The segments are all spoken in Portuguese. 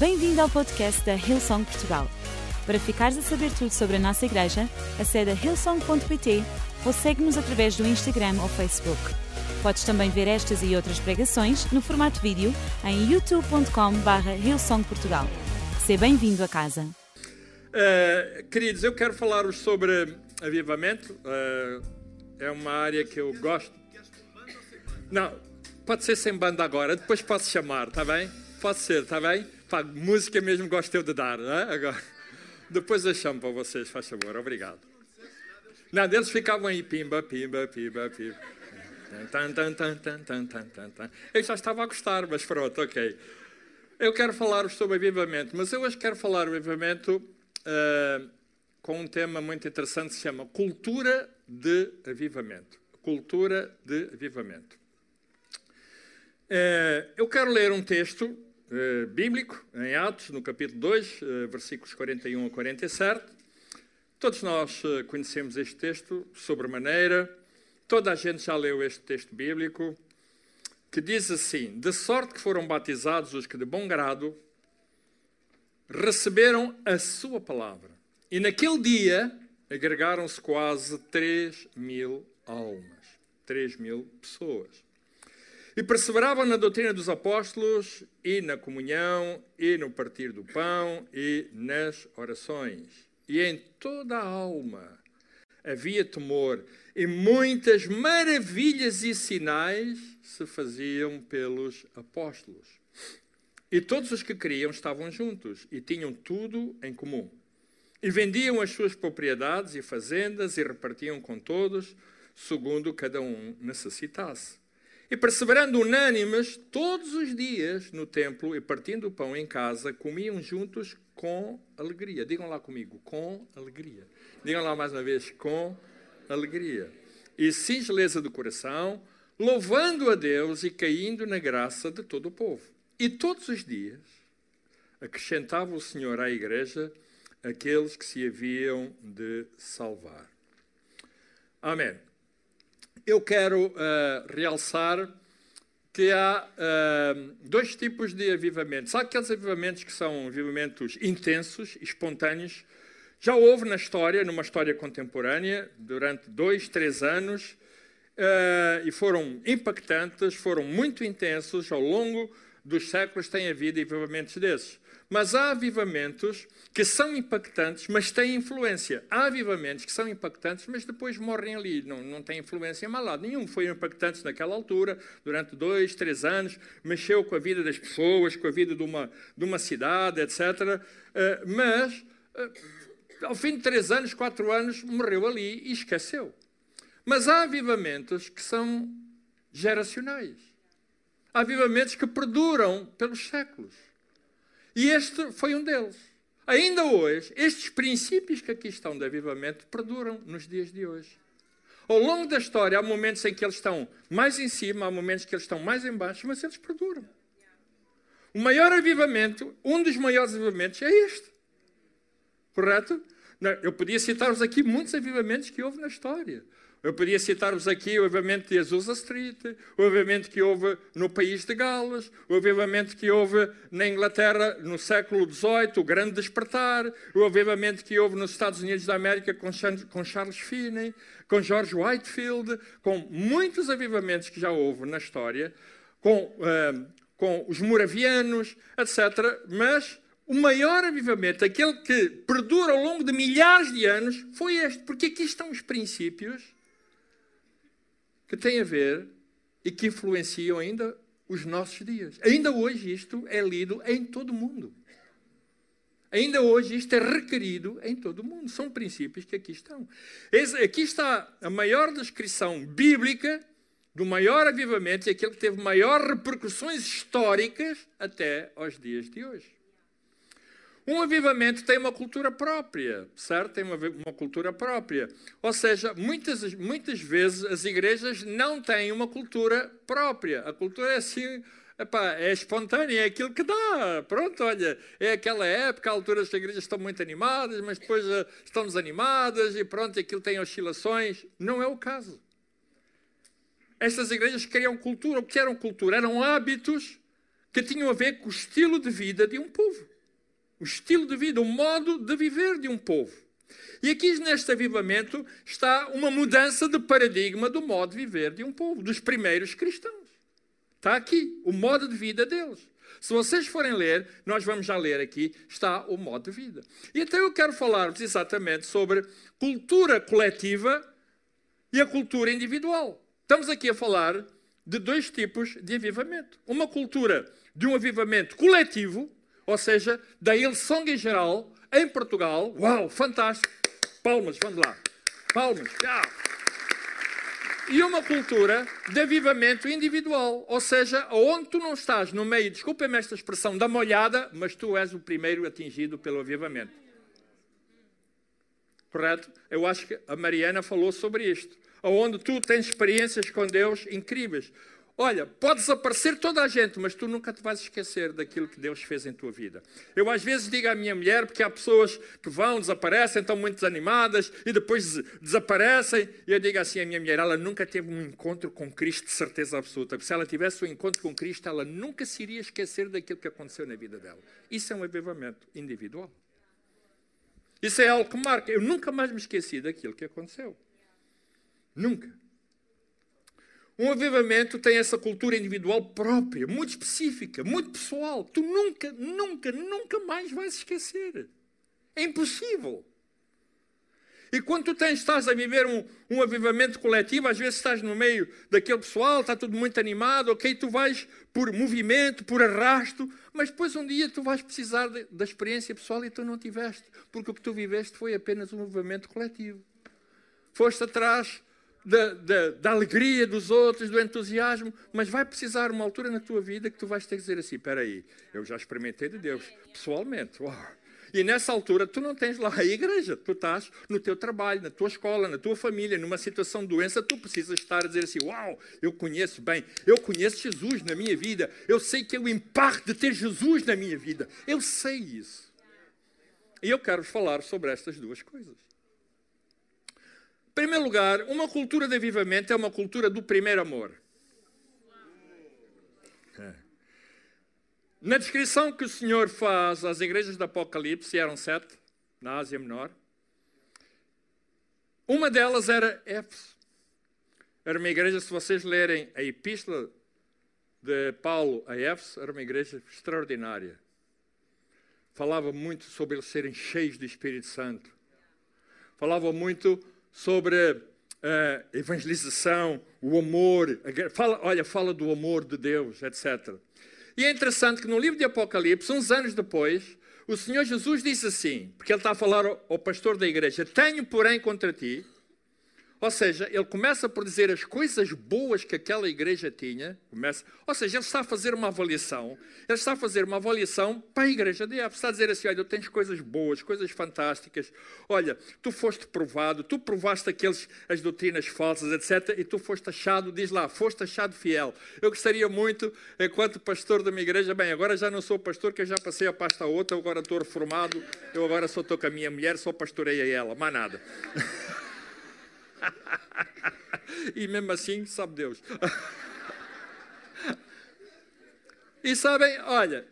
Bem-vindo ao podcast da Hillsong Portugal. Para ficares a saber tudo sobre a nossa igreja, acede a hillsong.pt ou segue-nos através do Instagram ou Facebook. Podes também ver estas e outras pregações no formato vídeo em youtube.com.br hillsongportugal. Seja bem-vindo a casa. Uh, queridos, eu quero falar-vos sobre avivamento. Uh, é uma área que eu gosto. Não, pode ser sem banda agora, depois posso chamar, está bem? Pode ser, está bem? Pá, música mesmo gosto eu de dar, não é? Agora. Depois eu chamo para vocês, faz favor, obrigado. Não, eles ficavam aí, pimba, pimba, pimba, pimba. Tan, tan, tan, tan, tan, tan, tan. Eu já estava a gostar, mas pronto, ok. Eu quero falar sobre avivamento, mas eu hoje quero falar avivamento uh, com um tema muito interessante que se chama Cultura de Avivamento. Cultura de Avivamento. Uh, eu quero ler um texto uh, bíblico em Atos, no capítulo 2, versículos 41 a 47. Todos nós conhecemos este texto sobremaneira. Toda a gente já leu este texto bíblico, que diz assim: De sorte que foram batizados os que de bom grado receberam a sua palavra. E naquele dia agregaram-se quase 3 mil almas, 3 mil pessoas. E perseveravam na doutrina dos apóstolos, e na comunhão, e no partir do pão, e nas orações. E em toda a alma havia temor, e muitas maravilhas e sinais se faziam pelos apóstolos. E todos os que criam estavam juntos e tinham tudo em comum. E vendiam as suas propriedades e fazendas e repartiam com todos, segundo cada um necessitasse. E perseverando unânimes todos os dias no templo e partindo o pão em casa, comiam juntos com alegria. Digam lá comigo, com alegria. Digam lá mais uma vez, com alegria. E singeleza do coração, louvando a Deus e caindo na graça de todo o povo. E todos os dias acrescentava o Senhor à igreja aqueles que se haviam de salvar. Amém. Eu quero uh, realçar que há uh, dois tipos de avivamentos. Há aqueles avivamentos que são avivamentos intensos, espontâneos. Já houve na história, numa história contemporânea, durante dois, três anos, uh, e foram impactantes, foram muito intensos ao longo dos séculos tem havido avivamentos desses. Mas há avivamentos que são impactantes, mas têm influência. Há avivamentos que são impactantes, mas depois morrem ali, não, não têm influência em mal lado nenhum. Foi impactante naquela altura, durante dois, três anos, mexeu com a vida das pessoas, com a vida de uma, de uma cidade, etc. Eh, mas, eh, ao fim de três anos, quatro anos, morreu ali e esqueceu. Mas há avivamentos que são geracionais. Avivamentos que perduram pelos séculos. E este foi um deles. Ainda hoje, estes princípios que aqui estão de avivamento perduram nos dias de hoje. Ao longo da história, há momentos em que eles estão mais em cima, há momentos que eles estão mais em baixo, mas eles perduram. O maior avivamento, um dos maiores avivamentos, é este. Correto? Eu podia citar-vos aqui muitos avivamentos que houve na história. Eu podia citar-vos aqui o avivamento de Azusa Street, o avivamento que houve no país de Gales, o avivamento que houve na Inglaterra no século XVIII, o Grande Despertar, o avivamento que houve nos Estados Unidos da América com Charles Finney, com George Whitefield, com muitos avivamentos que já houve na história, com, uh, com os moravianos, etc. Mas o maior avivamento, aquele que perdura ao longo de milhares de anos, foi este, porque aqui estão os princípios que têm a ver e que influenciam ainda os nossos dias. Ainda hoje isto é lido em todo o mundo. Ainda hoje isto é requerido em todo o mundo. São princípios que aqui estão. aqui está a maior descrição bíblica do maior avivamento e aquele que teve maior repercussões históricas até aos dias de hoje. Um avivamento tem uma cultura própria, certo? Tem uma, uma, cultura própria. Ou seja, muitas, muitas vezes as igrejas não têm uma cultura própria. A cultura é assim, epá, é espontânea, é aquilo que dá. Pronto, olha, é aquela época, a altura as igrejas estão muito animadas, mas depois uh, estão desanimadas e pronto, aquilo tem oscilações. Não é o caso. Estas igrejas criam cultura. O que eram cultura? Eram hábitos que tinham a ver com o estilo de vida de um povo. O estilo de vida, o modo de viver de um povo. E aqui neste avivamento está uma mudança de paradigma do modo de viver de um povo, dos primeiros cristãos. Está aqui o modo de vida deles. Se vocês forem ler, nós vamos já ler aqui, está o modo de vida. E então eu quero falar-vos exatamente sobre cultura coletiva e a cultura individual. Estamos aqui a falar de dois tipos de avivamento. Uma cultura de um avivamento coletivo, ou seja, da Hillsong em geral, em Portugal. Uau, fantástico! Palmas, vamos lá. Palmas. Ah. E uma cultura de avivamento individual. Ou seja, onde tu não estás no meio, desculpem-me esta expressão, da molhada, mas tu és o primeiro atingido pelo avivamento. Correto? Eu acho que a Mariana falou sobre isto. Onde tu tens experiências com Deus incríveis. Olha, pode desaparecer toda a gente, mas tu nunca te vais esquecer daquilo que Deus fez em tua vida. Eu às vezes digo à minha mulher, porque há pessoas que vão, desaparecem, estão muito desanimadas e depois desaparecem, e eu digo assim à minha mulher: ela nunca teve um encontro com Cristo de certeza absoluta. Porque se ela tivesse um encontro com Cristo, ela nunca se iria esquecer daquilo que aconteceu na vida dela. Isso é um avivamento individual. Isso é algo que marca. Eu nunca mais me esqueci daquilo que aconteceu. Nunca. Um avivamento tem essa cultura individual própria, muito específica, muito pessoal. Tu nunca, nunca, nunca mais vais esquecer. É impossível. E quando tu tens, estás a viver um, um avivamento coletivo, às vezes estás no meio daquele pessoal, está tudo muito animado, ok? Tu vais por movimento, por arrasto, mas depois um dia tu vais precisar de, da experiência pessoal e tu não tiveste, porque o que tu viveste foi apenas um movimento coletivo. Foste atrás da, da, da, alegria dos outros, do entusiasmo, mas vai precisar uma altura na tua vida que tu vais ter que dizer assim: espera aí, eu já experimentei de Deus, pessoalmente. Uau. E nessa altura tu não tens lá a igreja, tu estás no teu trabalho, na tua escola, na tua família, numa situação de doença, tu precisas estar a dizer assim: Uau, eu conheço bem, eu conheço Jesus na minha vida, eu sei que é o impacto de ter Jesus na minha vida, eu sei isso. E eu quero falar sobre estas duas coisas. Em primeiro lugar, uma cultura de avivamento é uma cultura do primeiro amor. É. Na descrição que o Senhor faz às igrejas do Apocalipse, eram sete, na Ásia Menor, uma delas era Éfeso. Era uma igreja, se vocês lerem a epístola de Paulo a Éfeso, era uma igreja extraordinária. Falava muito sobre eles serem cheios do Espírito Santo. Falava muito sobre a evangelização, o amor. Fala, olha, fala do amor de Deus, etc. E é interessante que no livro de Apocalipse, uns anos depois, o Senhor Jesus disse assim, porque ele está a falar ao, ao pastor da igreja: Tenho, porém, contra ti ou seja, ele começa por dizer as coisas boas que aquela igreja tinha. Começa, ou seja, ele está a fazer uma avaliação. Ele está a fazer uma avaliação para a igreja de Éfeso. Está a dizer assim: olha, tens coisas boas, coisas fantásticas. Olha, tu foste provado, tu provaste aqueles, as doutrinas falsas, etc. E tu foste achado, diz lá, foste achado fiel. Eu gostaria muito, enquanto pastor da minha igreja, bem, agora já não sou pastor, que eu já passei a pasta a outra, agora estou reformado, eu agora só estou com a minha mulher, só pastorei a ela, mais nada. e mesmo assim, sabe Deus. e sabem, olha,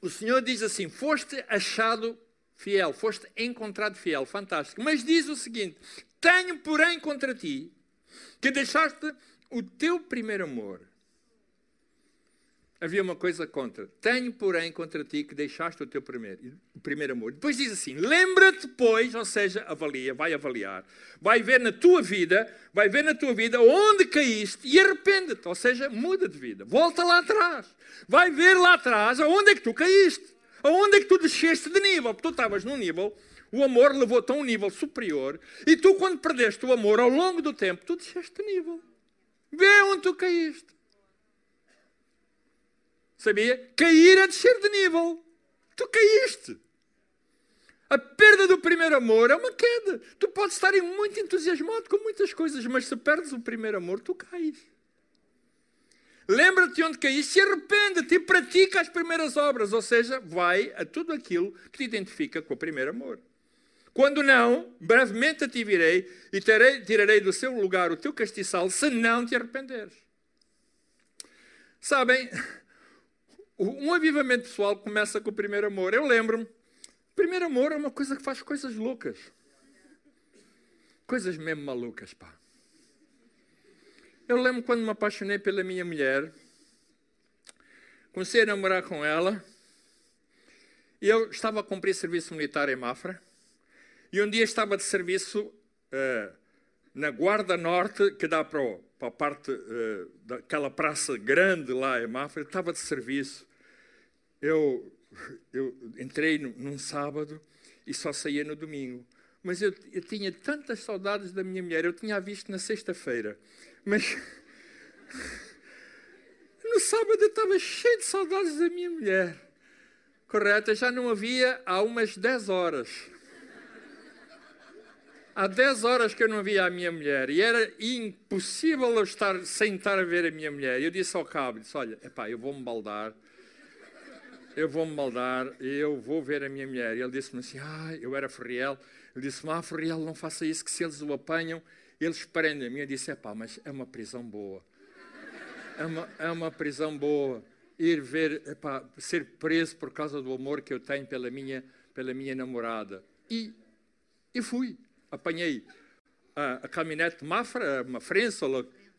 o Senhor diz assim: foste achado fiel, foste encontrado fiel, fantástico. Mas diz o seguinte: tenho, porém, contra ti que deixaste o teu primeiro amor havia uma coisa contra. Tenho, porém, contra ti que deixaste o teu primeiro, o primeiro amor. Depois diz assim: lembra-te, pois, ou seja, avalia, vai avaliar, vai ver na tua vida, vai ver na tua vida onde caíste e arrepende-te, ou seja, muda de vida, volta lá atrás, vai ver lá atrás aonde é que tu caíste, aonde é que tu desceste de nível, porque tu estavas num nível. O amor levou-te a um nível superior e tu, quando perdeste o amor ao longo do tempo, tu desceste de nível. Vê onde tu caíste. Sabia? Cair é descer de nível. Tu caíste. A perda do primeiro amor é uma queda. Tu podes estar muito entusiasmado com muitas coisas, mas se perdes o primeiro amor, tu cais. Lembra-te onde caíste, se arrepende-te e pratica as primeiras obras, ou seja, vai a tudo aquilo que te identifica com o primeiro amor. Quando não, brevemente ti virei e tirarei do seu lugar o teu castiçal, se não te arrependeres. Sabem, um avivamento pessoal começa com o primeiro amor. Eu lembro-me, primeiro amor é uma coisa que faz coisas loucas. Coisas mesmo malucas, pá. Eu lembro quando me apaixonei pela minha mulher, comecei a namorar com ela, e eu estava a cumprir serviço militar em Mafra, e um dia estava de serviço uh, na Guarda Norte, que dá para, o, para a parte uh, daquela praça grande lá em Mafra, estava de serviço. Eu, eu entrei num sábado e só saía no domingo. Mas eu, eu tinha tantas saudades da minha mulher, eu tinha a visto na sexta-feira. Mas no sábado eu estava cheio de saudades da minha mulher. Correto? Já não havia há umas 10 horas. Há 10 horas que eu não via a minha mulher e era impossível eu estar sem estar a ver a minha mulher. Eu disse ao cabo, disse, olha, epá, eu vou-me baldar, eu vou-me baldar e eu vou ver a minha mulher. E ele disse-me assim, ah, eu era Ferriel. Ele disse-me, ah, Ferriel, não faça isso, que se eles o apanham, eles prendem-me. Eu disse, epá, mas é uma prisão boa. É uma, é uma prisão boa. Ir ver, epá, ser preso por causa do amor que eu tenho pela minha, pela minha namorada. E, e fui apanhei a, a caminhonete Mafra, uma Frença,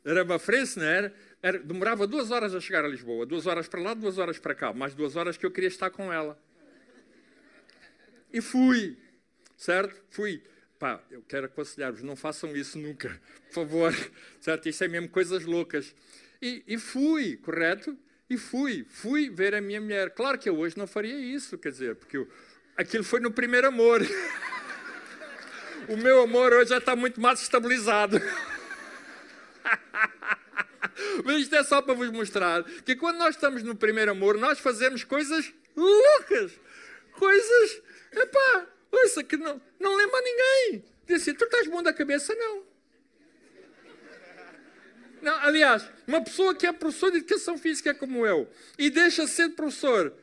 era não era? era? Demorava duas horas a chegar a Lisboa, duas horas para lá, duas horas para cá, mais duas horas que eu queria estar com ela. E fui, certo? Fui. Pá, eu quero aconselhar-vos, não façam isso nunca, por favor, certo? Isso é mesmo coisas loucas. E, e fui, correto? E fui, fui ver a minha mulher. Claro que eu hoje não faria isso, quer dizer, porque eu, aquilo foi no primeiro amor. O meu amor hoje já está muito mais estabilizado. Mas isto é só para vos mostrar que quando nós estamos no primeiro amor, nós fazemos coisas loucas. Coisas, epá, ouça, que não, não lembra ninguém. Diz assim, tu estás bom da cabeça? Não. não. Aliás, uma pessoa que é professor de educação física como eu e deixa de ser professor,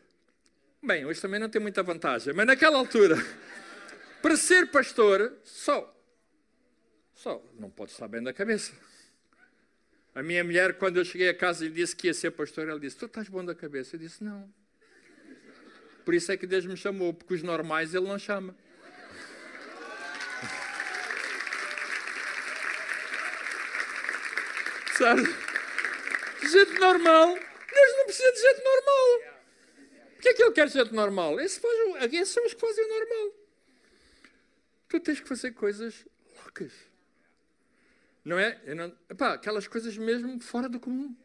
bem, hoje também não tem muita vantagem, mas naquela altura para ser pastor, só, só não pode estar bem da cabeça. A minha mulher, quando eu cheguei a casa e disse que ia ser pastor, ela disse: Tu estás bom da cabeça? Eu disse: Não. Por isso é que Deus me chamou, porque os normais ele não chama. Sabe? Gente normal, Deus não precisa de gente normal. Porquê é que ele quer gente normal? Esses, esses são os que fazem o normal. Tu tens que fazer coisas loucas. Não é? Não, epá, aquelas coisas mesmo fora do comum.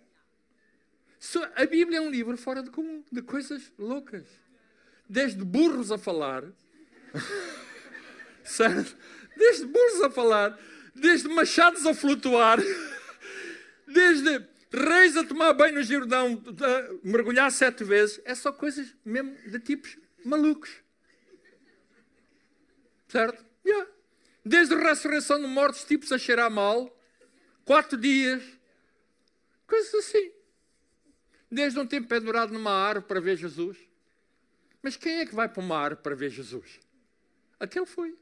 A Bíblia é um livro fora do comum, de coisas loucas. Desde burros a falar, certo? Desde burros a falar, desde machados a flutuar, desde reis a tomar banho no Jordão, mergulhar sete vezes, é só coisas mesmo de tipos malucos. Certo? Yeah. Desde a ressurreição de mortos, tipos a cheirar mal, quatro dias, coisas assim. Desde um tempo pendurado numa árvore para ver Jesus. Mas quem é que vai para uma árvore para ver Jesus? Aquele foi.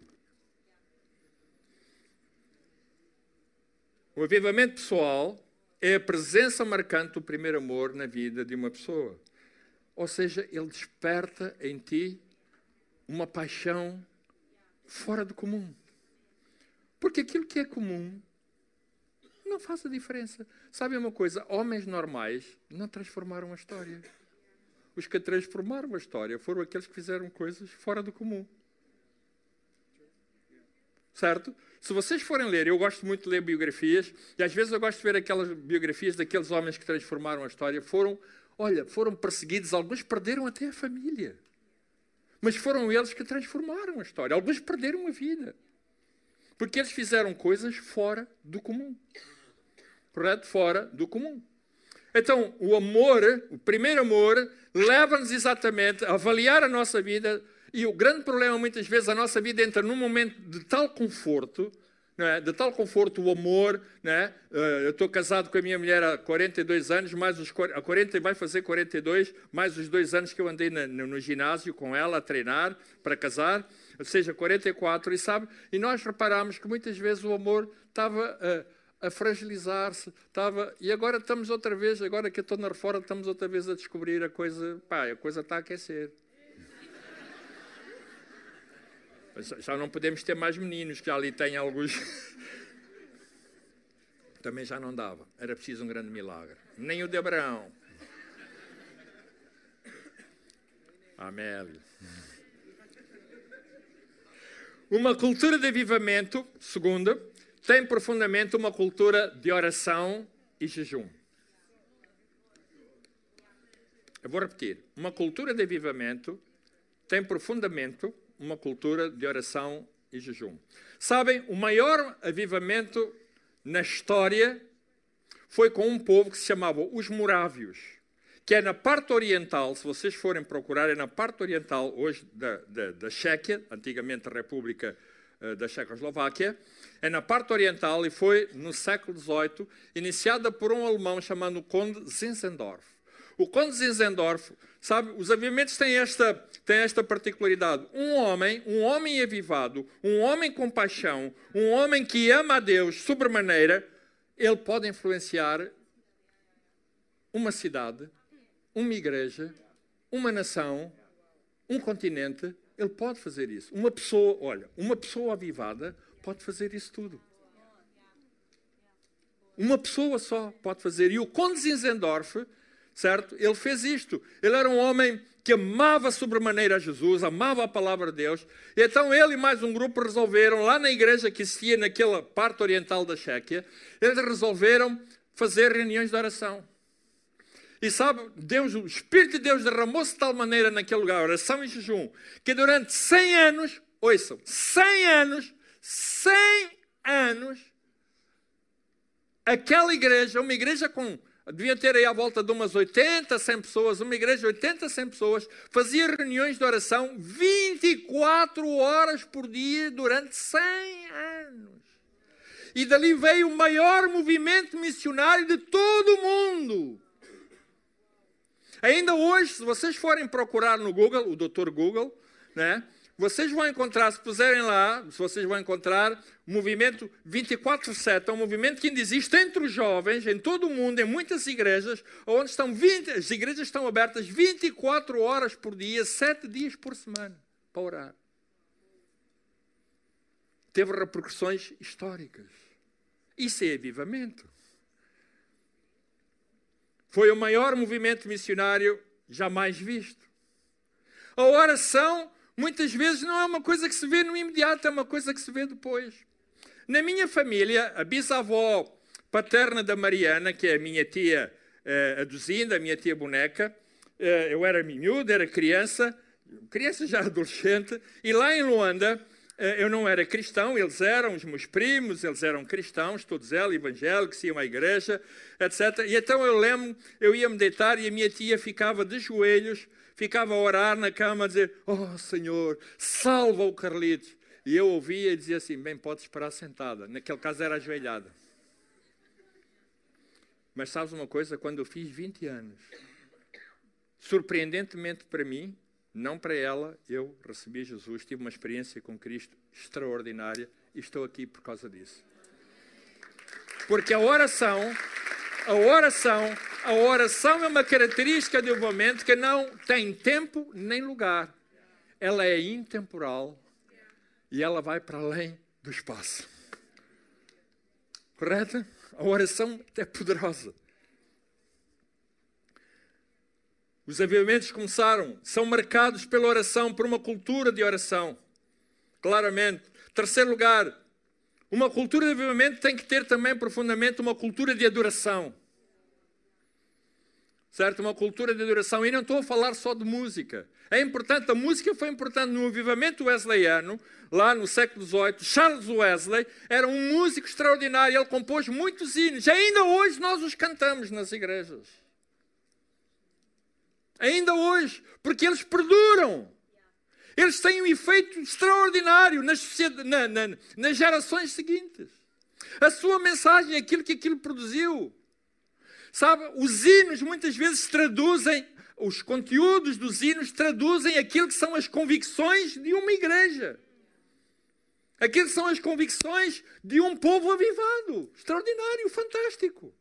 O avivamento pessoal é a presença marcante do primeiro amor na vida de uma pessoa. Ou seja, ele desperta em ti uma paixão fora do comum. Porque aquilo que é comum não faz a diferença. Sabe uma coisa? Homens normais não transformaram a história. Os que transformaram a história foram aqueles que fizeram coisas fora do comum. Certo? Se vocês forem ler, eu gosto muito de ler biografias, e às vezes eu gosto de ver aquelas biografias daqueles homens que transformaram a história. Foram, olha, foram perseguidos, alguns perderam até a família. Mas foram eles que transformaram a história. Alguns perderam a vida. Porque eles fizeram coisas fora do comum. Correto? Fora do comum. Então, o amor, o primeiro amor, leva-nos exatamente a avaliar a nossa vida. E o grande problema, muitas vezes, a nossa vida entra num momento de tal conforto é? de tal conforto, o amor. É? Eh, eu estou casado com a minha mulher há 42 anos, mais os, a 40, vai fazer 42, mais os dois anos que eu andei no ginásio com ela a treinar para casar, ou seja, 44, e sabe? E nós reparamos que muitas vezes o amor estava a fragilizar-se, estava, e agora estamos outra vez, agora que eu estou na reforma, estamos outra vez a descobrir a coisa, pá, a coisa está a aquecer. Já não podemos ter mais meninos, que já ali têm alguns. Também já não dava. Era preciso um grande milagre. Nem o de Abraão. Uma cultura de avivamento, segunda, tem profundamente uma cultura de oração e jejum. Eu vou repetir. Uma cultura de avivamento tem profundamente uma cultura de oração e jejum. Sabem, o maior avivamento na história foi com um povo que se chamava os Morávios, que é na parte oriental, se vocês forem procurar, é na parte oriental hoje da, da, da Chequia, antigamente a República uh, da Checoslováquia, é na parte oriental e foi no século XVIII, iniciada por um alemão chamado Conde Zinzendorf. O Conde Zinzendorf, sabe, os avivamentos têm esta, têm esta particularidade. Um homem, um homem avivado, um homem com paixão, um homem que ama a Deus sobremaneira, ele pode influenciar uma cidade, uma igreja, uma nação, um continente. Ele pode fazer isso. Uma pessoa, olha, uma pessoa avivada pode fazer isso tudo. Uma pessoa só pode fazer. E o Conde Zinzendorf certo? Ele fez isto. Ele era um homem que amava sobremaneira a Jesus, amava a palavra de Deus. E então ele e mais um grupo resolveram, lá na igreja que existia naquela parte oriental da Chequia, eles resolveram fazer reuniões de oração. E sabe, Deus, o Espírito de Deus derramou-se de tal maneira naquele lugar, oração e jejum, que durante 100 anos, ouçam, 100 anos, 100 anos, aquela igreja, uma igreja com devia ter aí à volta de umas 80, 100 pessoas, uma igreja de 80, 100 pessoas, fazia reuniões de oração 24 horas por dia durante 100 anos. E dali veio o maior movimento missionário de todo o mundo. Ainda hoje, se vocês forem procurar no Google, o Dr. Google, né? Vocês vão encontrar, se puserem lá, vocês vão encontrar movimento 24-7, é um movimento que ainda existe entre os jovens, em todo o mundo, em muitas igrejas, onde estão 20, as igrejas estão abertas 24 horas por dia, 7 dias por semana, para orar. Teve repercussões históricas. Isso é avivamento. Foi o maior movimento missionário jamais visto. A oração muitas vezes não é uma coisa que se vê no imediato, é uma coisa que se vê depois. Na minha família, a bisavó paterna da Mariana, que é a minha tia eh, a Duzinda, a minha tia boneca, eh, eu era miúdo, era criança, criança já adolescente, e lá em Luanda, eu não era cristão, eles eram, os meus primos, eles eram cristãos, todos eles, evangélicos, iam à igreja, etc. E então eu lembro, eu ia me deitar e a minha tia ficava de joelhos, ficava a orar na cama, a dizer: Oh Senhor, salva o Carlitos. E eu ouvia e dizia assim: Bem, pode esperar sentada. Naquele caso era ajoelhada. Mas sabes uma coisa? Quando eu fiz 20 anos, surpreendentemente para mim, não para ela, eu recebi Jesus, tive uma experiência com Cristo extraordinária e estou aqui por causa disso. Porque a oração a oração, a oração é uma característica de um momento que não tem tempo nem lugar. Ela é intemporal e ela vai para além do espaço. Correto? A oração é poderosa. Os avivamentos começaram, são marcados pela oração, por uma cultura de oração. Claramente. Terceiro lugar, uma cultura de avivamento tem que ter também profundamente uma cultura de adoração. Certo? Uma cultura de adoração. E não estou a falar só de música. É importante, a música foi importante no avivamento wesleyano, lá no século XVIII. Charles Wesley era um músico extraordinário, ele compôs muitos hinos. Ainda hoje nós os cantamos nas igrejas. Ainda hoje, porque eles perduram. Eles têm um efeito extraordinário nas, na, na, nas gerações seguintes. A sua mensagem, aquilo que aquilo produziu. Sabe, os hinos muitas vezes traduzem, os conteúdos dos hinos traduzem aquilo que são as convicções de uma igreja. Aquilo são as convicções de um povo avivado. Extraordinário, fantástico.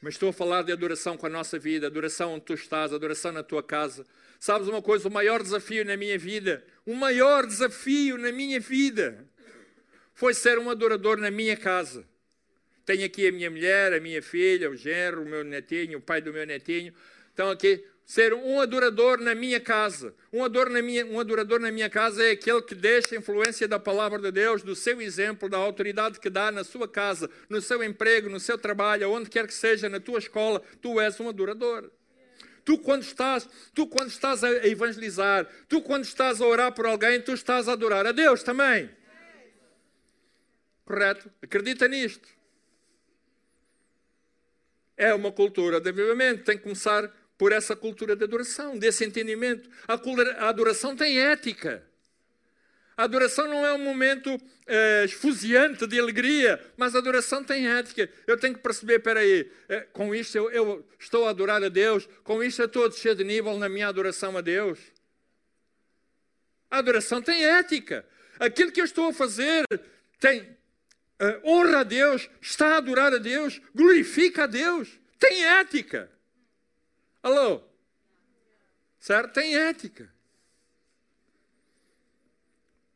Mas estou a falar de adoração com a nossa vida, adoração onde tu estás, adoração na tua casa. Sabes uma coisa? O maior desafio na minha vida, o maior desafio na minha vida foi ser um adorador na minha casa. Tenho aqui a minha mulher, a minha filha, o genro, o meu netinho, o pai do meu netinho. Estão aqui. Ser um adorador na minha casa. Um na minha, um adorador na minha casa é aquele que deixa a influência da palavra de Deus, do seu exemplo, da autoridade que dá na sua casa, no seu emprego, no seu trabalho, onde quer que seja, na tua escola. Tu és um adorador. Tu quando estás, tu quando estás a evangelizar, tu quando estás a orar por alguém, tu estás a adorar a Deus também. Correto? Acredita nisto. É uma cultura de avivamento, tem que começar por essa cultura de adoração, desse entendimento. A adoração tem ética. A adoração não é um momento é, esfuziante de alegria, mas a adoração tem ética. Eu tenho que perceber, espera aí, é, com isto eu, eu, estou a adorar a Deus, com isto eu estou a descer de nível na minha adoração a Deus. A adoração tem ética. Aquilo que eu estou a fazer tem uh, honra a Deus, está a adorar a Deus, glorifica a Deus, tem ética. Alô? Certo? Tem ética.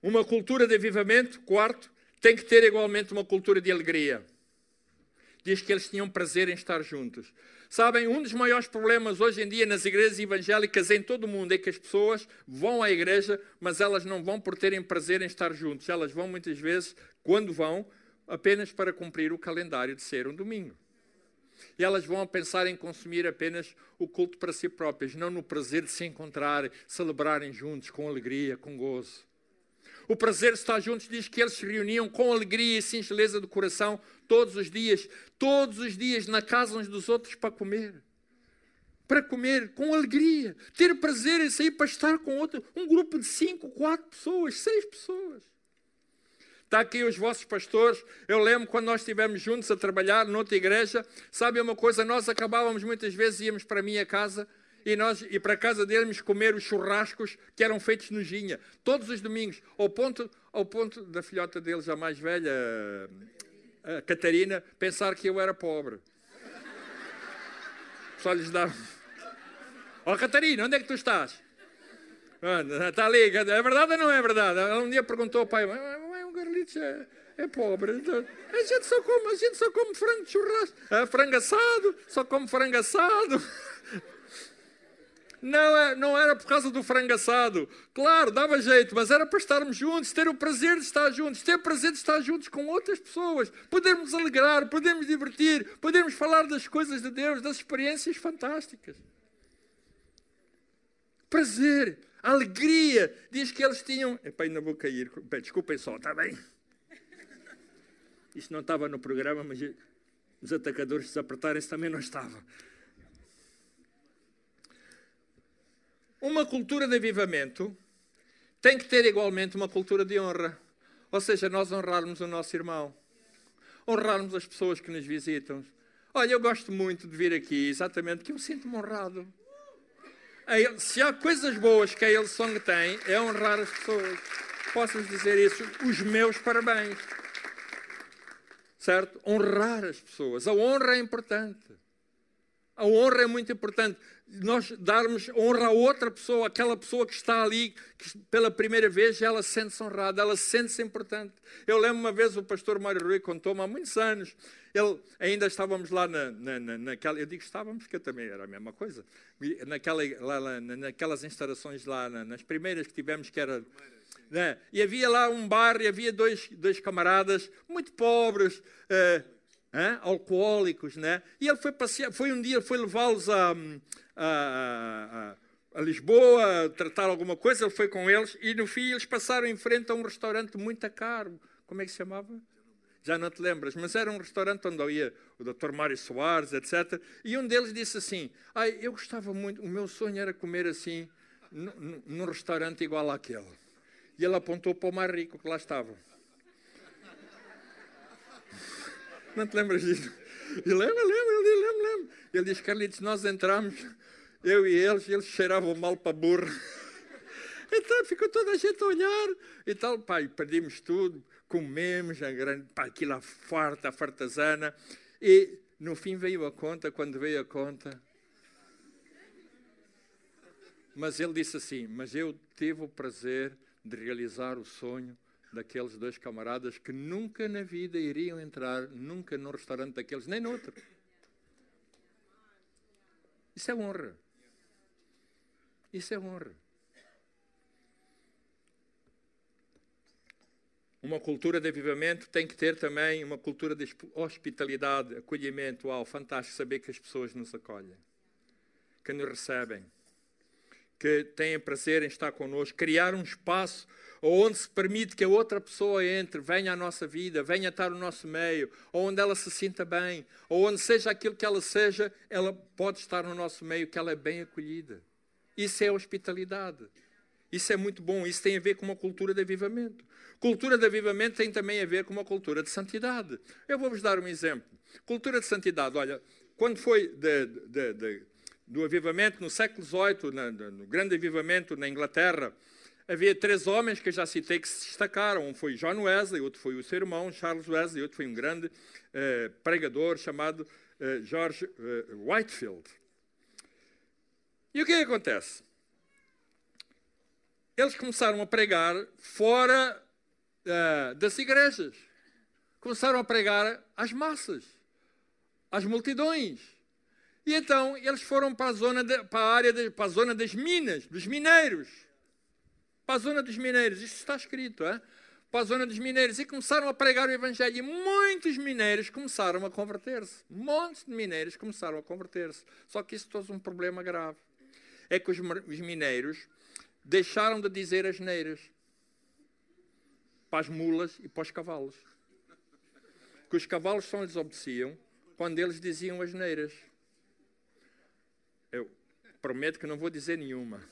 Uma cultura de avivamento, quarto, tem que ter igualmente uma cultura de alegria. Diz que eles tinham prazer em estar juntos. Sabem, um dos maiores problemas hoje em dia nas igrejas evangélicas em todo o mundo é que as pessoas vão à igreja, mas elas não vão por terem prazer em estar juntos. Elas vão muitas vezes, quando vão, apenas para cumprir o calendário de ser um domingo. E elas vão pensar em consumir apenas o culto para si próprias, não no prazer de se encontrarem, celebrarem juntos, com alegria, com gozo. O prazer de estar juntos diz que eles se reuniam com alegria e singeleza do coração todos os dias, todos os dias na casa uns dos outros para comer. Para comer com alegria, ter prazer em sair para estar com outro, um grupo de cinco, quatro pessoas, seis pessoas. Está aqui os vossos pastores. Eu lembro quando nós estivemos juntos a trabalhar noutra igreja. Sabe uma coisa? Nós acabávamos muitas vezes, íamos para a minha casa e nós e para a casa deles comer os churrascos que eram feitos no Ginha, todos os domingos, ao ponto, ao ponto da filhota deles, a mais velha, a Catarina, pensar que eu era pobre. Só lhes dava. Ó oh, Catarina, onde é que tu estás? Está ali, é verdade ou não é verdade? Ela um dia perguntou ao pai, é, é pobre. Então, a gente só come, a gente só come frango de churrasco, é, frango assado, só come frango assado. Não, é, não era por causa do frango assado. Claro, dava jeito, mas era para estarmos juntos, ter o prazer de estar juntos, ter o prazer de estar juntos com outras pessoas, podermos alegrar, podermos divertir, podermos falar das coisas de Deus, das experiências fantásticas. Prazer, alegria. Diz que eles tinham. Epá, ainda vou cair. Desculpem só, está bem? Isto não estava no programa, mas os atacadores desapertarem-se também não estava. Uma cultura de avivamento tem que ter igualmente uma cultura de honra. Ou seja, nós honrarmos o nosso irmão, honrarmos as pessoas que nos visitam. Olha, eu gosto muito de vir aqui, exatamente porque eu sinto-me honrado. Se há coisas boas que a Hillsong tem, é honrar as pessoas. Posso-vos dizer isso? Os meus parabéns. Certo? Honrar as pessoas. A honra é importante. A honra é muito importante nós darmos honra a outra pessoa, aquela pessoa que está ali, que pela primeira vez ela sente-se honrada, ela sente-se importante. Eu lembro uma vez o pastor Mário Rui contou-me há muitos anos, ele, ainda estávamos lá na, na, na, naquela, eu digo estávamos, porque também era a mesma coisa, naquela, lá, lá, naquelas instalações lá, nas primeiras que tivemos, que era. Né? E havia lá um bar e havia dois, dois camaradas muito pobres. Eh, alcoólicos, né? E ele foi passear, foi um dia, foi levá-los a, a, a, a, Lisboa, tratar alguma coisa, ele foi com eles e no fim eles passaram em frente a um restaurante muito caro. Como é que se chamava? Já não te lembras, mas era um restaurante onde ia o Dr. Mário Soares, etc. E um deles disse assim: Ai, eu gostava muito, o meu sonho era comer assim, num restaurante igual àquele. E ele apontou para o mais rico que lá estava. Não te lembras disso? E lembra, lembra, ele lembra, lembra. Ele diz, Carlitos, nós entramos, eu e eles, eles cheiravam mal para burro. Então ficou toda a gente a olhar e tal. E perdemos tudo, comemos, a grande, pá, aquilo a farta, a fartazana. E no fim veio a conta, quando veio a conta. Mas ele disse assim: Mas eu tive o prazer de realizar o sonho daqueles dois camaradas que nunca na vida iriam entrar, nunca num restaurante daqueles, nem noutro. Isso é honra. Isso é honra. Uma cultura de avivamento tem que ter também uma cultura de hospitalidade, acolhimento. Uau, fantástico saber que as pessoas nos acolhem, que nos recebem, que têm prazer em estar connosco. Criar um espaço onde se permite que a outra pessoa entre, venha à nossa vida, venha estar no nosso meio, onde ela se sinta bem, onde seja aquilo que ela seja, ela pode estar no nosso meio, que ela é bem acolhida. Isso é hospitalidade. Isso é muito bom. Isso tem a ver com uma cultura de avivamento. Cultura de avivamento tem também a ver com uma cultura de santidade. Eu vou-vos dar um exemplo. Cultura de santidade. Olha, quando foi de, de, de, do avivamento no século XVIII, no grande avivamento na Inglaterra, havia três homens que eu já citei que se destacaram. Um foi John Wesley, outro foi o seu irmão Charles Wesley, outro foi um grande eh, pregador chamado eh, George eh, Whitefield. E o que, é que acontece? Eles começaram a pregar fora uh, das igrejas. Começaram a pregar às massas, às multidões. E então eles foram para a zona, de, para a área, de, para a zona das minas, dos mineiros. Para a zona dos mineiros, isto está escrito, é? para a zona dos mineiros e começaram a pregar o Evangelho. E muitos mineiros começaram a converter-se. Montes de mineiros começaram a converter-se. Só que isso trouxe um problema grave. É que os, os mineiros deixaram de dizer as neiras para as mulas e para os cavalos. Que os cavalos só lhes obedeciam quando eles diziam as neiras. Prometo que não vou dizer nenhuma.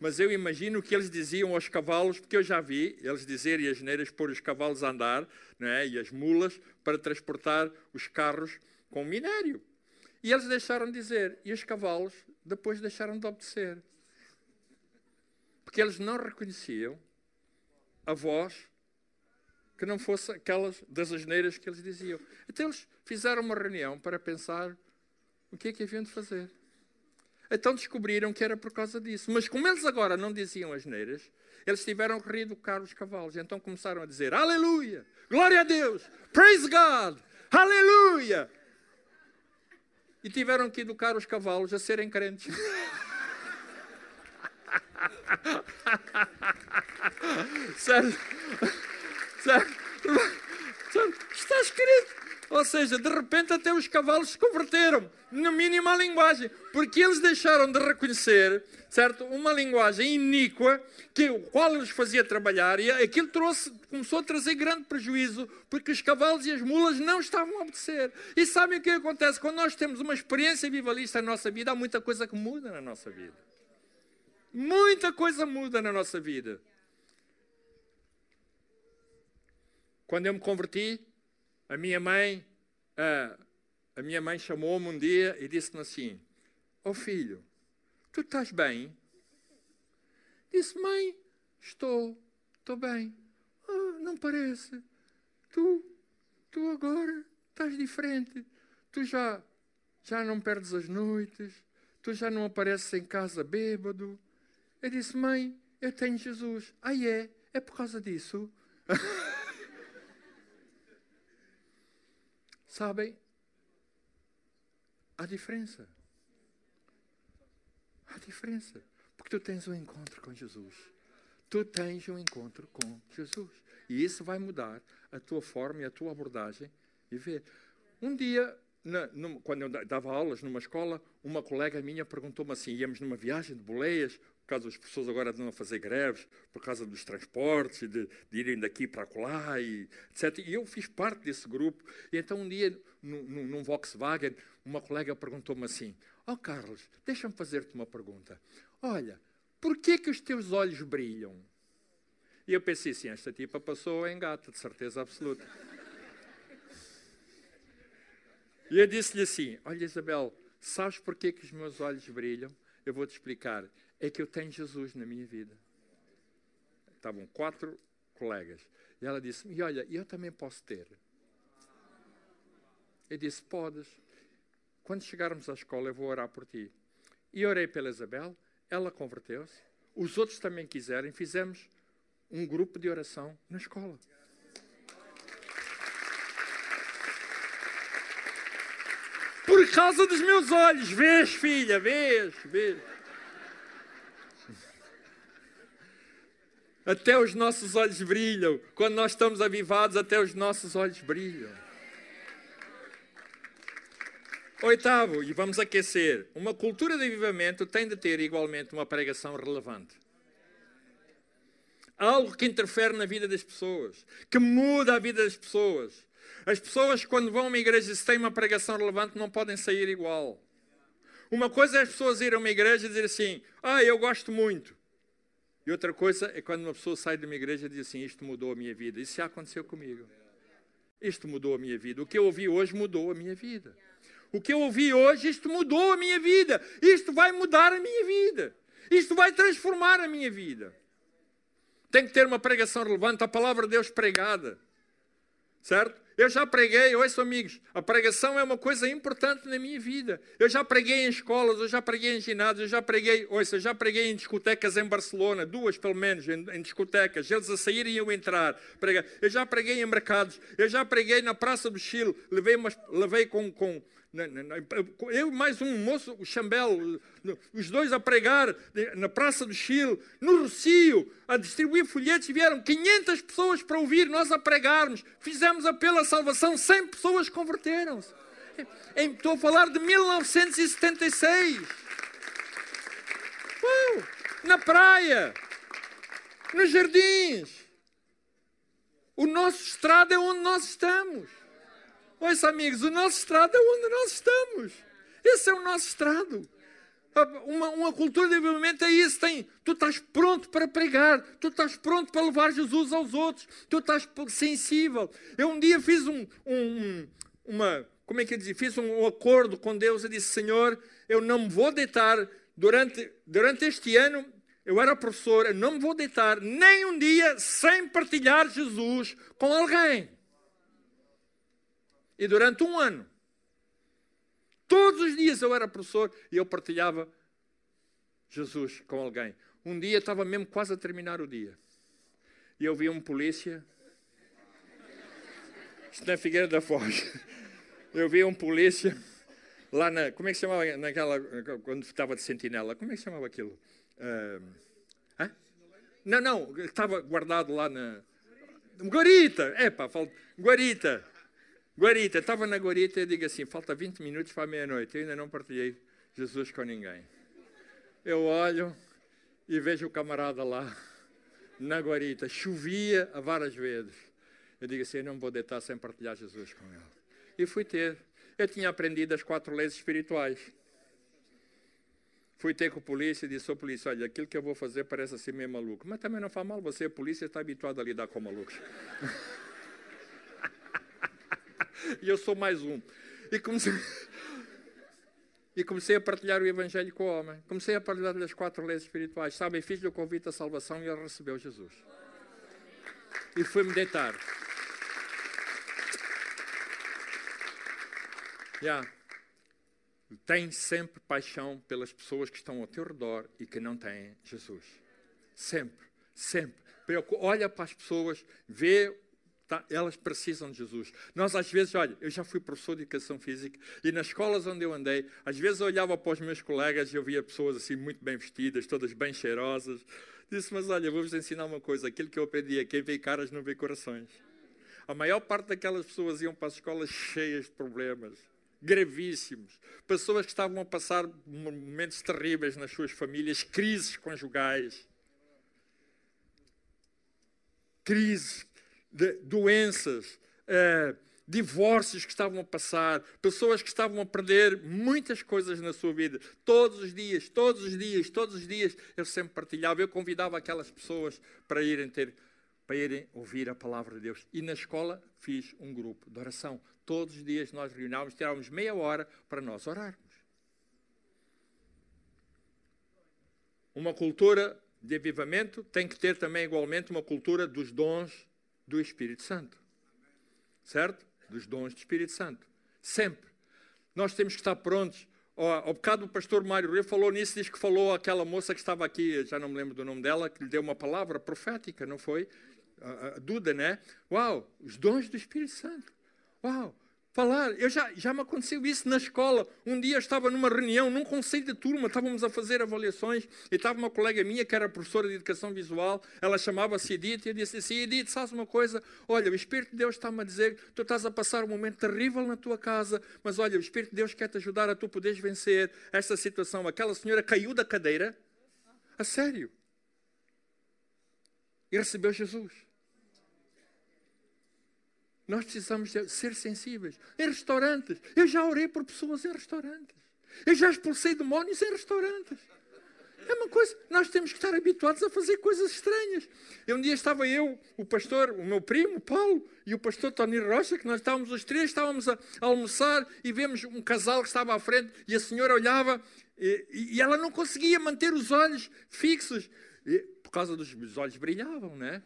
Mas eu imagino que eles diziam aos cavalos, porque eu já vi eles dizerem as neiras pôr os cavalos a andar é? e as mulas para transportar os carros com minério. E eles deixaram de dizer, e os cavalos depois deixaram de obedecer. Porque eles não reconheciam a voz que não fosse aquelas das asneiras que eles diziam. Então eles fizeram uma reunião para pensar o que é que haviam de fazer. Então descobriram que era por causa disso. Mas como eles agora não diziam asneiras, eles tiveram que reeducar os cavalos. Então começaram a dizer: Aleluia! Glória a Deus! Praise God! Aleluia! E tiveram que educar os cavalos a serem crentes. Certo? certo? Está escrito. Ou seja, de repente até os cavalos se converteram, no mínimo à linguagem, porque eles deixaram de reconhecer, certo, uma linguagem iníqua que o qual eles fazia trabalhar e aquilo trouxe, começou a trazer grande prejuízo, porque os cavalos e as mulas não estavam a obedecer. E sabem o que acontece quando nós temos uma experiência vivalista na nossa vida? Há muita coisa que muda na nossa vida. Muita coisa muda na nossa vida. Quando eu me converti, a minha mãe, a, a minha mãe chamou-me um dia e disse-me assim: "Ó oh filho, tu estás bem?" Disse: "Mãe, estou, estou bem." "Ah, não parece. Tu, tu agora estás diferente. Tu já já não perdes as noites, tu já não apareces em casa bêbado." Eu disse: "Mãe, eu tenho Jesus." "Ah, é? É por causa disso?" Sabem? Há diferença. Há diferença. Porque tu tens um encontro com Jesus. Tu tens um encontro com Jesus. E isso vai mudar a tua forma e a tua abordagem de ver. Um dia, na, quando eu dava aulas numa escola, uma colega minha perguntou-me assim: íamos numa viagem de boleias, causa das pessoas agora andam a fazer greves, por causa dos transportes, de, de irem daqui para lá, e, etc. E eu fiz parte desse grupo. E então um dia, num, num Volkswagen, uma colega perguntou-me assim, ó oh, Carlos, deixa-me fazer-te uma pergunta. Olha, por que os teus olhos brilham? E eu pensei assim, esta tipa passou em gato, de certeza absoluta. E eu disse-lhe assim, olha Isabel, sabes por que que os meus olhos brilham? Eu vou-te explicar é que eu tenho Jesus na minha vida. estavam quatro colegas. E ela disse: E olha, eu também posso ter. Eu disse: Podes. Quando chegarmos à escola, eu vou orar por ti. E orei pela Isabel, ela converteu-se. Os outros também quiserem, fizemos um grupo de oração na escola. Por causa dos meus olhos. Vês, filha, vês, vês. Até os nossos olhos brilham. Quando nós estamos avivados, até os nossos olhos brilham. Oitavo, e vamos aquecer. Uma cultura de avivamento tem de ter igualmente uma pregação relevante. Algo que interfere na vida das pessoas, que muda a vida das pessoas. As pessoas, quando vão a uma igreja, se têm uma pregação relevante, não podem sair igual. Uma coisa é as pessoas irem a uma igreja e dizer assim: Ah, eu gosto muito. E outra coisa é quando uma pessoa sai de uma igreja e diz assim: Isto mudou a minha vida. Isso já aconteceu comigo. Isto mudou a minha vida. O que eu ouvi hoje mudou a minha vida. O que eu ouvi hoje, isto mudou a minha vida. Isto vai mudar a minha vida. Isto vai transformar a minha vida. Tem que ter uma pregação relevante, a palavra de Deus pregada. Certo? Eu já preguei, ouço amigos, a pregação é uma coisa importante na minha vida. Eu já preguei em escolas, eu já preguei em ginásios, eu já preguei, ouça, já preguei em discotecas em Barcelona, duas pelo menos, em, em discotecas, eles a saírem e eu entrar. Eu já preguei em mercados, eu já preguei na Praça do Chile, levei, umas, levei com, com eu mais um moço, o Chambel, os dois a pregar na Praça do Chile, no Rocio, a distribuir folhetos, vieram 500 pessoas para ouvir nós a pregarmos. Fizemos apelo à salvação, 100 pessoas converteram-se. Estou a falar de 1976. Uh, na praia, nos jardins. O nosso estrado é onde nós estamos. Pois, amigos, o nosso estrado é onde nós estamos. Esse é o nosso estrado. Uma, uma, cultura de desenvolvimento é isso. Tem, tu estás pronto para pregar, tu estás pronto para levar Jesus aos outros, tu estás sensível. Eu um dia fiz um, um uma, como é que eu dizia? Fiz um acordo com Deus e disse: Senhor, eu não me vou deitar durante, durante este ano. Eu era professor, eu não me vou deitar nem um dia sem partilhar Jesus com alguém. E durante um ano, todos os dias eu era professor e eu partilhava Jesus com alguém. Um dia estava mesmo quase a terminar o dia. E eu vi um polícia. Isto na Figueira da Foz. Eu vi um polícia lá na. Como é que se chamava naquela. Quando estava de sentinela? Como é que se chamava aquilo? Uh, não, não, estava guardado lá na. Guarita! Epa, falta. Guarita! Guarita, estava na guarita e digo assim: falta 20 minutos para a meia-noite, eu ainda não partilhei Jesus com ninguém. Eu olho e vejo o camarada lá, na guarita, chovia a várias vezes. Eu digo assim: eu não vou deitar sem partilhar Jesus com ele. E fui ter. Eu tinha aprendido as quatro leis espirituais. Fui ter com a polícia e disse: Ô polícia, olha, aquilo que eu vou fazer parece assim meio maluco. Mas também não faz mal, você é polícia está habituado a lidar com malucos. e eu sou mais um. E comecei, e comecei a partilhar o Evangelho com o homem. Comecei a partilhar as quatro leis espirituais. Sabem, fiz-lhe o convite à salvação e ele recebeu Jesus. E fui-me deitar. Yeah. Tem sempre paixão pelas pessoas que estão ao teu redor e que não têm Jesus. Sempre, sempre. Olha para as pessoas, vê Tá? Elas precisam de Jesus. Nós, às vezes, olha, eu já fui professor de educação física e nas escolas onde eu andei, às vezes eu olhava para os meus colegas e eu via pessoas assim muito bem vestidas, todas bem cheirosas. Disse, mas olha, vou-vos ensinar uma coisa: aquilo que eu aprendi é quem vê caras não vê corações. A maior parte daquelas pessoas iam para as escolas cheias de problemas, gravíssimos. Pessoas que estavam a passar momentos terríveis nas suas famílias, crises conjugais. Crises doenças, eh, divórcios que estavam a passar, pessoas que estavam a perder muitas coisas na sua vida. Todos os dias, todos os dias, todos os dias, eu sempre partilhava, eu convidava aquelas pessoas para irem ter para irem ouvir a palavra de Deus. E na escola fiz um grupo de oração. Todos os dias nós reunávamos, tirávamos meia hora para nós orarmos. Uma cultura de avivamento tem que ter também igualmente uma cultura dos dons do Espírito Santo. Certo? Dos dons do Espírito Santo. Sempre. Nós temos que estar prontos. Ao bocado o pastor Mário Rio falou nisso, diz que falou aquela moça que estava aqui, já não me lembro do nome dela, que lhe deu uma palavra profética, não foi? A, a Duda, né? Uau, os dons do Espírito Santo. Uau, falar. Eu já, já me aconteceu isso na escola. Um dia eu estava numa reunião, num conselho de turma, estávamos a fazer avaliações e estava uma colega minha que era professora de educação visual. Ela chamava-se Edith e eu disse assim: Edith, sabes uma coisa? Olha, o Espírito de Deus está-me a dizer que tu estás a passar um momento terrível na tua casa, mas olha, o Espírito de Deus quer te ajudar a tu poderes vencer esta situação. Aquela senhora caiu da cadeira, a sério, e recebeu Jesus. Nós precisamos ser sensíveis. Em restaurantes. Eu já orei por pessoas em restaurantes. Eu já expulsei demónios em restaurantes. É uma coisa, nós temos que estar habituados a fazer coisas estranhas. E um dia estava eu, o pastor, o meu primo, Paulo, e o pastor Tony Rocha, que nós estávamos os três, estávamos a, almoçar e vemos um casal que estava à frente e a senhora olhava e, e ela não conseguia manter os olhos fixos. E, por causa dos os olhos brilhavam, né?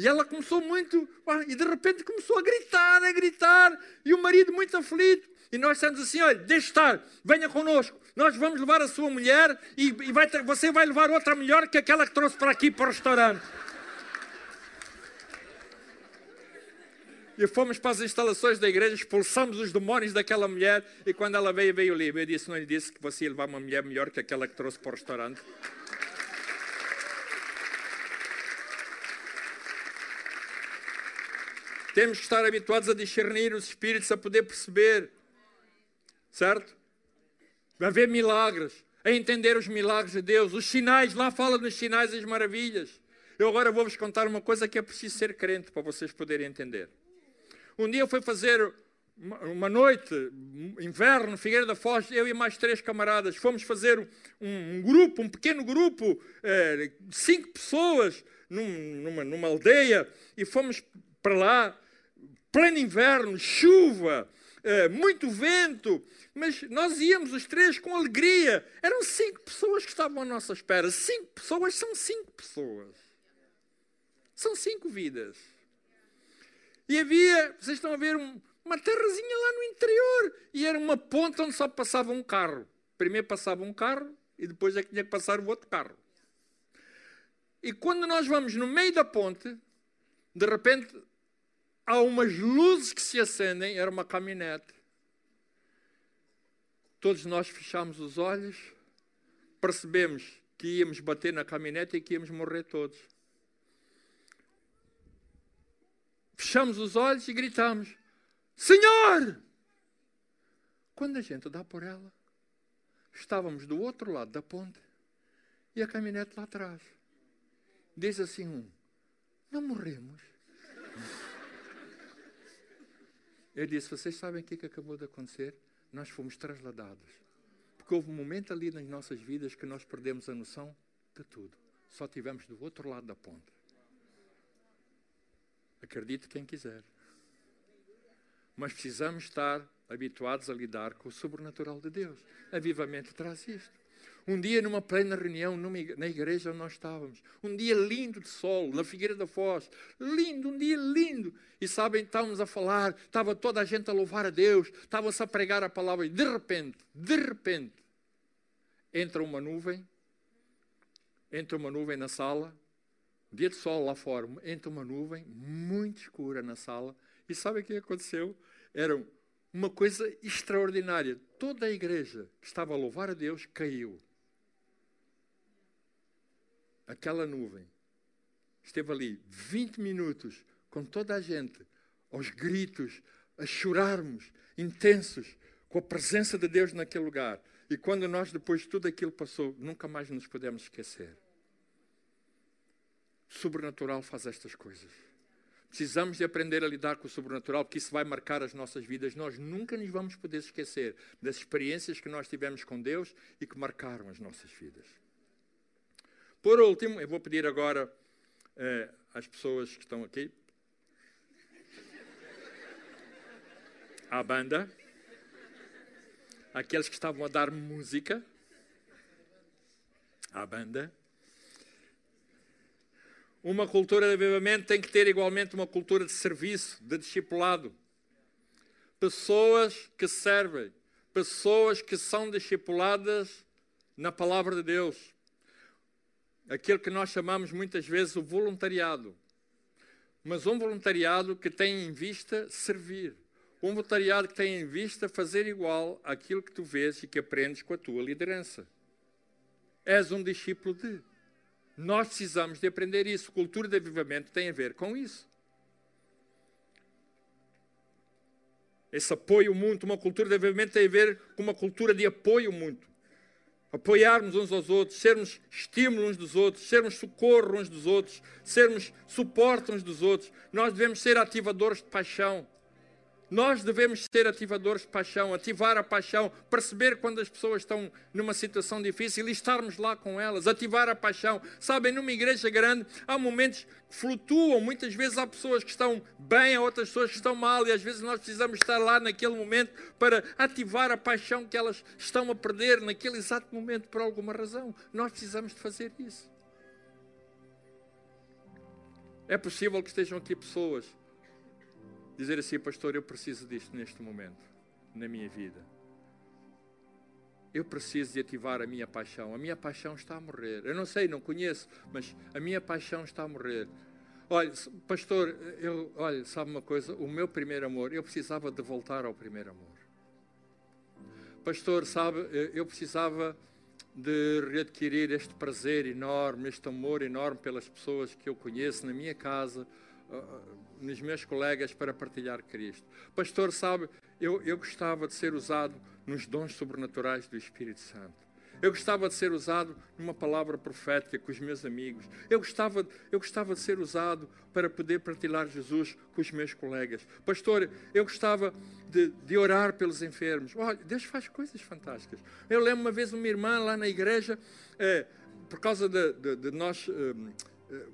E ela começou muito, e de repente começou a gritar, a gritar, e o marido muito aflito. E nós estamos assim: olha, deixe estar, venha connosco. Nós vamos levar a sua mulher e, e vai você vai levar outra melhor que aquela que trouxe para aqui para o restaurante. E fomos para as instalações da igreja, expulsamos os demónios daquela mulher. E quando ela veio, veio o livro. Eu disse: Não lhe disse que você ia levar uma mulher melhor que aquela que trouxe para o restaurante? Temos que estar habituados a discernir os espíritos, a poder perceber, certo? A ver milagres, a entender os milagres de Deus, os sinais, lá fala nos sinais e as maravilhas. Eu agora vou-vos contar uma coisa que é preciso ser crente para vocês poderem entender. Um dia eu fui fazer uma noite, inverno, Figueira da Foz, eu e mais três camaradas, fomos fazer um, grupo, um pequeno grupo, eh, cinco pessoas, num, numa, numa aldeia, e fomos para lá, pleno inverno, chuva, eh, muito vento, mas nós íamos os três com alegria. Eram cinco pessoas que estavam à nossa espera. Cinco pessoas são cinco pessoas. São cinco vidas. E havia, vocês estão a ver, uma terrazinha lá no interior. E era uma ponta onde só passava um carro. Primeiro passava um carro e depois é que tinha que passar o outro carro. E quando nós vamos no meio da ponte, de repente há umas luzes que se acendem, era uma caminhonete. Todos nós fechamos os olhos, percebemos que íamos bater na caminhonete e que íamos morrer todos. Fechamos os olhos e gritamos: Senhor! Quando a gente dá por ela, estávamos do outro lado da ponte e a caminhonete lá atrás. Diz assim um: Não morremos. Eu disse: Vocês sabem o que, é que acabou de acontecer? Nós fomos trasladados. Porque houve um momento ali nas nossas vidas que nós perdemos a noção de tudo. Só tivemos do outro lado da ponte. Acredite quem quiser. Mas precisamos estar habituados a lidar com o sobrenatural de Deus. Avivamento traz isto. Um dia, numa plena reunião numa, na igreja onde nós estávamos, um dia lindo de sol, na Figueira da Foz, lindo, um dia lindo. E sabem, estávamos a falar, estava toda a gente a louvar a Deus, estava-se a pregar a palavra, e de repente, de repente, entra uma nuvem, entra uma nuvem na sala, dia de sol lá fora, entra uma nuvem muito escura na sala, e sabe o que aconteceu? Era uma coisa extraordinária. Toda a igreja que estava a louvar a Deus caiu aquela nuvem. Esteve ali 20 minutos com toda a gente, aos gritos, a chorarmos, intensos, com a presença de Deus naquele lugar. E quando nós, depois de tudo aquilo passou, nunca mais nos podemos esquecer. O sobrenatural faz estas coisas. Precisamos de aprender a lidar com o sobrenatural, porque isso vai marcar as nossas vidas. Nós nunca nos vamos poder esquecer das experiências que nós tivemos com Deus e que marcaram as nossas vidas. Por último, eu vou pedir agora eh, às pessoas que estão aqui, à banda, aqueles que estavam a dar música, à banda, uma cultura de avivamento tem que ter igualmente uma cultura de serviço, de discipulado. Pessoas que servem, pessoas que são discipuladas na palavra de Deus. Aquilo que nós chamamos muitas vezes o voluntariado. Mas um voluntariado que tem em vista servir. Um voluntariado que tem em vista fazer igual àquilo que tu vês e que aprendes com a tua liderança. És um discípulo de. Nós precisamos de aprender isso. Cultura de avivamento tem a ver com isso. Esse apoio muito, uma cultura de avivamento tem a ver com uma cultura de apoio muito. Apoiarmos uns aos outros, sermos estímulo uns dos outros, sermos socorro uns dos outros, sermos suporte uns dos outros. Nós devemos ser ativadores de paixão. Nós devemos ser ativadores de paixão, ativar a paixão, perceber quando as pessoas estão numa situação difícil e estarmos lá com elas, ativar a paixão. Sabem, numa igreja grande há momentos que flutuam, muitas vezes há pessoas que estão bem, há outras pessoas que estão mal e às vezes nós precisamos estar lá naquele momento para ativar a paixão que elas estão a perder naquele exato momento por alguma razão. Nós precisamos de fazer isso. É possível que estejam aqui pessoas dizer assim, pastor, eu preciso disto neste momento, na minha vida. Eu preciso de ativar a minha paixão. A minha paixão está a morrer. Eu não sei, não conheço, mas a minha paixão está a morrer. Olha, pastor, eu, olha, sabe uma coisa? O meu primeiro amor, eu precisava de voltar ao primeiro amor. Pastor, sabe, eu precisava de readquirir este prazer enorme, este amor enorme pelas pessoas que eu conheço na minha casa, nos meus colegas para partilhar Cristo. Pastor, sabe, eu, eu gostava de ser usado nos dons sobrenaturais do Espírito Santo. Eu gostava de ser usado numa palavra profética com os meus amigos. Eu gostava, eu gostava de ser usado para poder partilhar Jesus com os meus colegas. Pastor, eu gostava de, de orar pelos enfermos. Olha, Deus faz coisas fantásticas. Eu lembro uma vez uma irmã lá na igreja, eh, por causa de, de, de nós. Uh,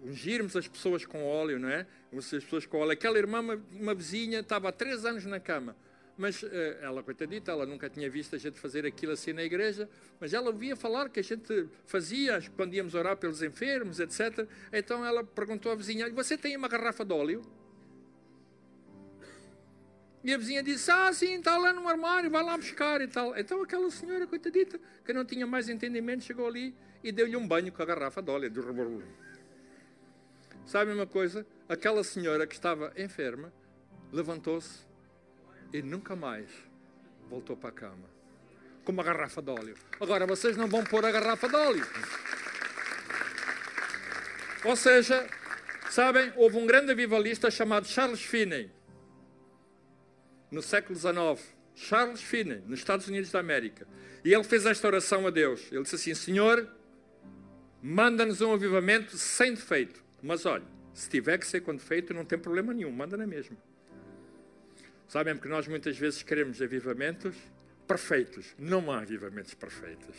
ungirmos as pessoas com óleo, não é? As pessoas com óleo. Aquela irmã, uma, uma vizinha, estava há três anos na cama. Mas uh, ela, coitadita, ela nunca tinha visto a gente fazer aquilo assim na igreja, mas ela ouvia falar que a gente fazia quando íamos orar pelos enfermos, etc. Então ela perguntou à vizinha: Você tem uma garrafa de óleo? E a vizinha disse: Ah, sim, está lá no armário, vai lá buscar e tal. Então aquela senhora, coitadita, que não tinha mais entendimento, chegou ali e deu-lhe um banho com a garrafa de óleo. Sabe uma coisa? Aquela senhora que estava enferma levantou-se e nunca mais voltou para a cama com uma garrafa de óleo. Agora vocês não vão pôr a garrafa de óleo. Ou seja, sabem, houve um grande avivalista chamado Charles Finney no século XIX. Charles Finney, nos Estados Unidos da América. E ele fez esta oração a Deus. Ele disse assim: Senhor, manda-nos um avivamento sem defeito. Mas olha, se tiver que ser quando feito, não tem problema nenhum, manda na mesma. Sabem, porque nós muitas vezes queremos avivamentos perfeitos. Não há avivamentos perfeitos.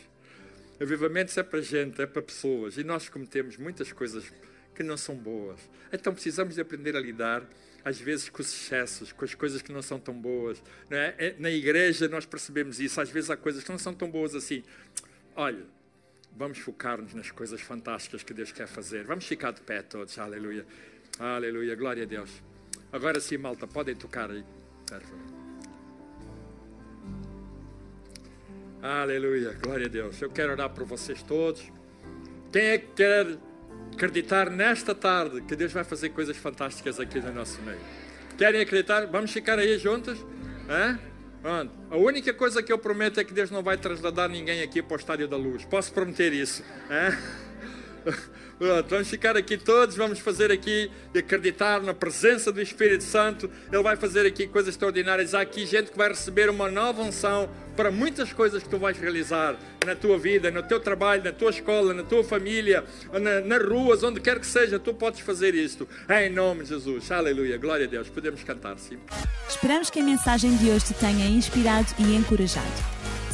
Avivamentos é para gente, é para pessoas. E nós cometemos muitas coisas que não são boas. Então precisamos de aprender a lidar, às vezes, com os excessos, com as coisas que não são tão boas. É? é na igreja nós percebemos isso. Às vezes há coisas que não são tão boas assim. Olha, Vamos focar-nos nas coisas fantásticas que Deus quer fazer. Vamos ficar de pé todos. Aleluia. Aleluia. Glória a Deus. Agora sim, malta, podem tocar aí. Aleluia. Glória a Deus. Eu quero orar por vocês todos. Quem é que quer acreditar nesta tarde que Deus vai fazer coisas fantásticas aqui no nosso meio? Querem acreditar? Vamos ficar aí juntos? Hã? A única coisa que eu prometo é que Deus não vai trasladar ninguém aqui para o estádio da luz. Posso prometer isso? É? Pronto, vamos ficar aqui todos, vamos fazer aqui e acreditar na presença do Espírito Santo. Ele vai fazer aqui coisas extraordinárias. Há aqui gente que vai receber uma nova unção para muitas coisas que tu vais realizar na tua vida, no teu trabalho, na tua escola, na tua família, na, nas ruas, onde quer que seja, tu podes fazer isto. Em nome de Jesus. Aleluia. Glória a Deus. Podemos cantar, sim. Esperamos que a mensagem de hoje te tenha inspirado e encorajado.